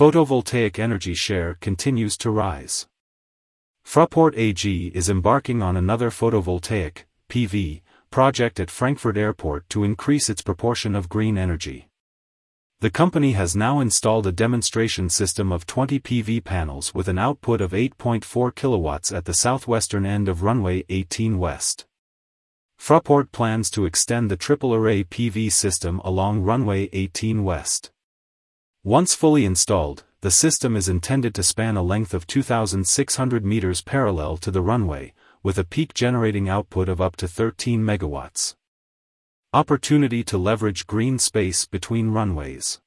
Photovoltaic energy share continues to rise. Fraport AG is embarking on another photovoltaic, PV, project at Frankfurt Airport to increase its proportion of green energy. The company has now installed a demonstration system of 20 PV panels with an output of 8.4 kilowatts at the southwestern end of runway 18 West. Fraport plans to extend the triple array PV system along runway 18 West. Once fully installed, the system is intended to span a length of 2,600 meters parallel to the runway, with a peak generating output of up to 13 megawatts. Opportunity to leverage green space between runways.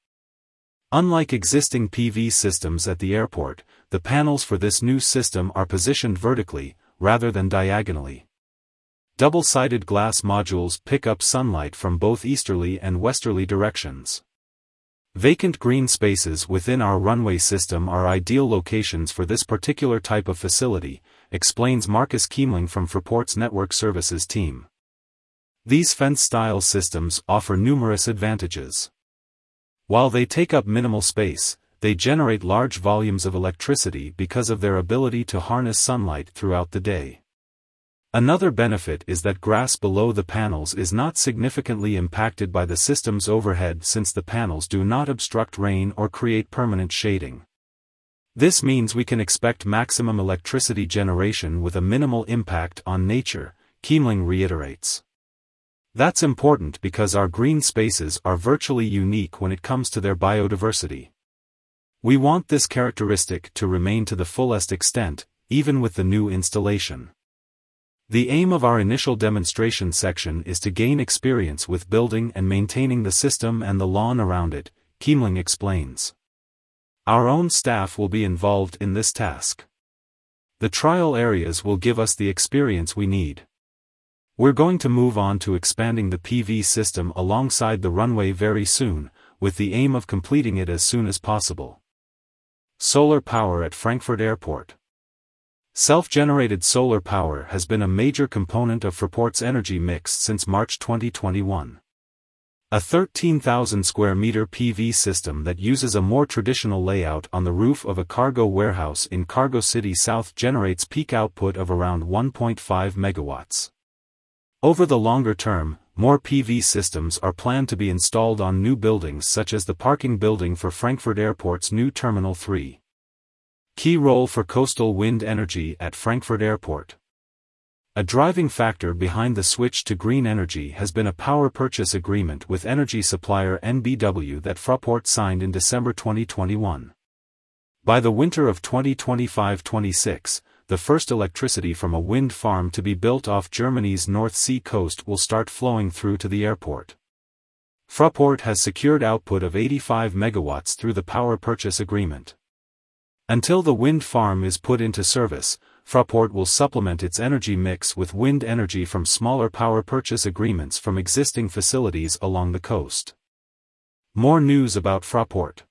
Unlike existing PV systems at the airport, the panels for this new system are positioned vertically, rather than diagonally. Double-sided glass modules pick up sunlight from both easterly and westerly directions. Vacant green spaces within our runway system are ideal locations for this particular type of facility, explains Marcus Kiemling from Fraport's Network Services team. These fence-style systems offer numerous advantages. While they take up minimal space, they generate large volumes of electricity because of their ability to harness sunlight throughout the day. Another benefit is that grass below the panels is not significantly impacted by the system's overhead since the panels do not obstruct rain or create permanent shading. This means we can expect maximum electricity generation with a minimal impact on nature, Kiemling reiterates. That's important because our green spaces are virtually unique when it comes to their biodiversity. We want this characteristic to remain to the fullest extent, even with the new installation. The aim of our initial demonstration section is to gain experience with building and maintaining the system and the lawn around it, Kiemling explains. Our own staff will be involved in this task. The trial areas will give us the experience we need. We're going to move on to expanding the PV system alongside the runway very soon, with the aim of completing it as soon as possible. Solar power at Frankfurt Airport. Self-generated solar power has been a major component of Fraport's energy mix since March 2021. A 13,000 square meter PV system that uses a more traditional layout on the roof of a cargo warehouse in Cargo City South generates peak output of around 1.5 megawatts. Over the longer term, more PV systems are planned to be installed on new buildings such as the parking building for Frankfurt Airport's new Terminal 3. Key role for coastal wind energy at Frankfurt Airport. A driving factor behind the switch to green energy has been a power purchase agreement with energy supplier EnBW that Fraport signed in December 2021. By the winter of 2025-26, the first electricity from a wind farm to be built off Germany's North Sea coast will start flowing through to the airport. Fraport has secured output of 85 megawatts through the power purchase agreement. Until the wind farm is put into service, Fraport will supplement its energy mix with wind energy from smaller power purchase agreements from existing facilities along the coast. More news about Fraport.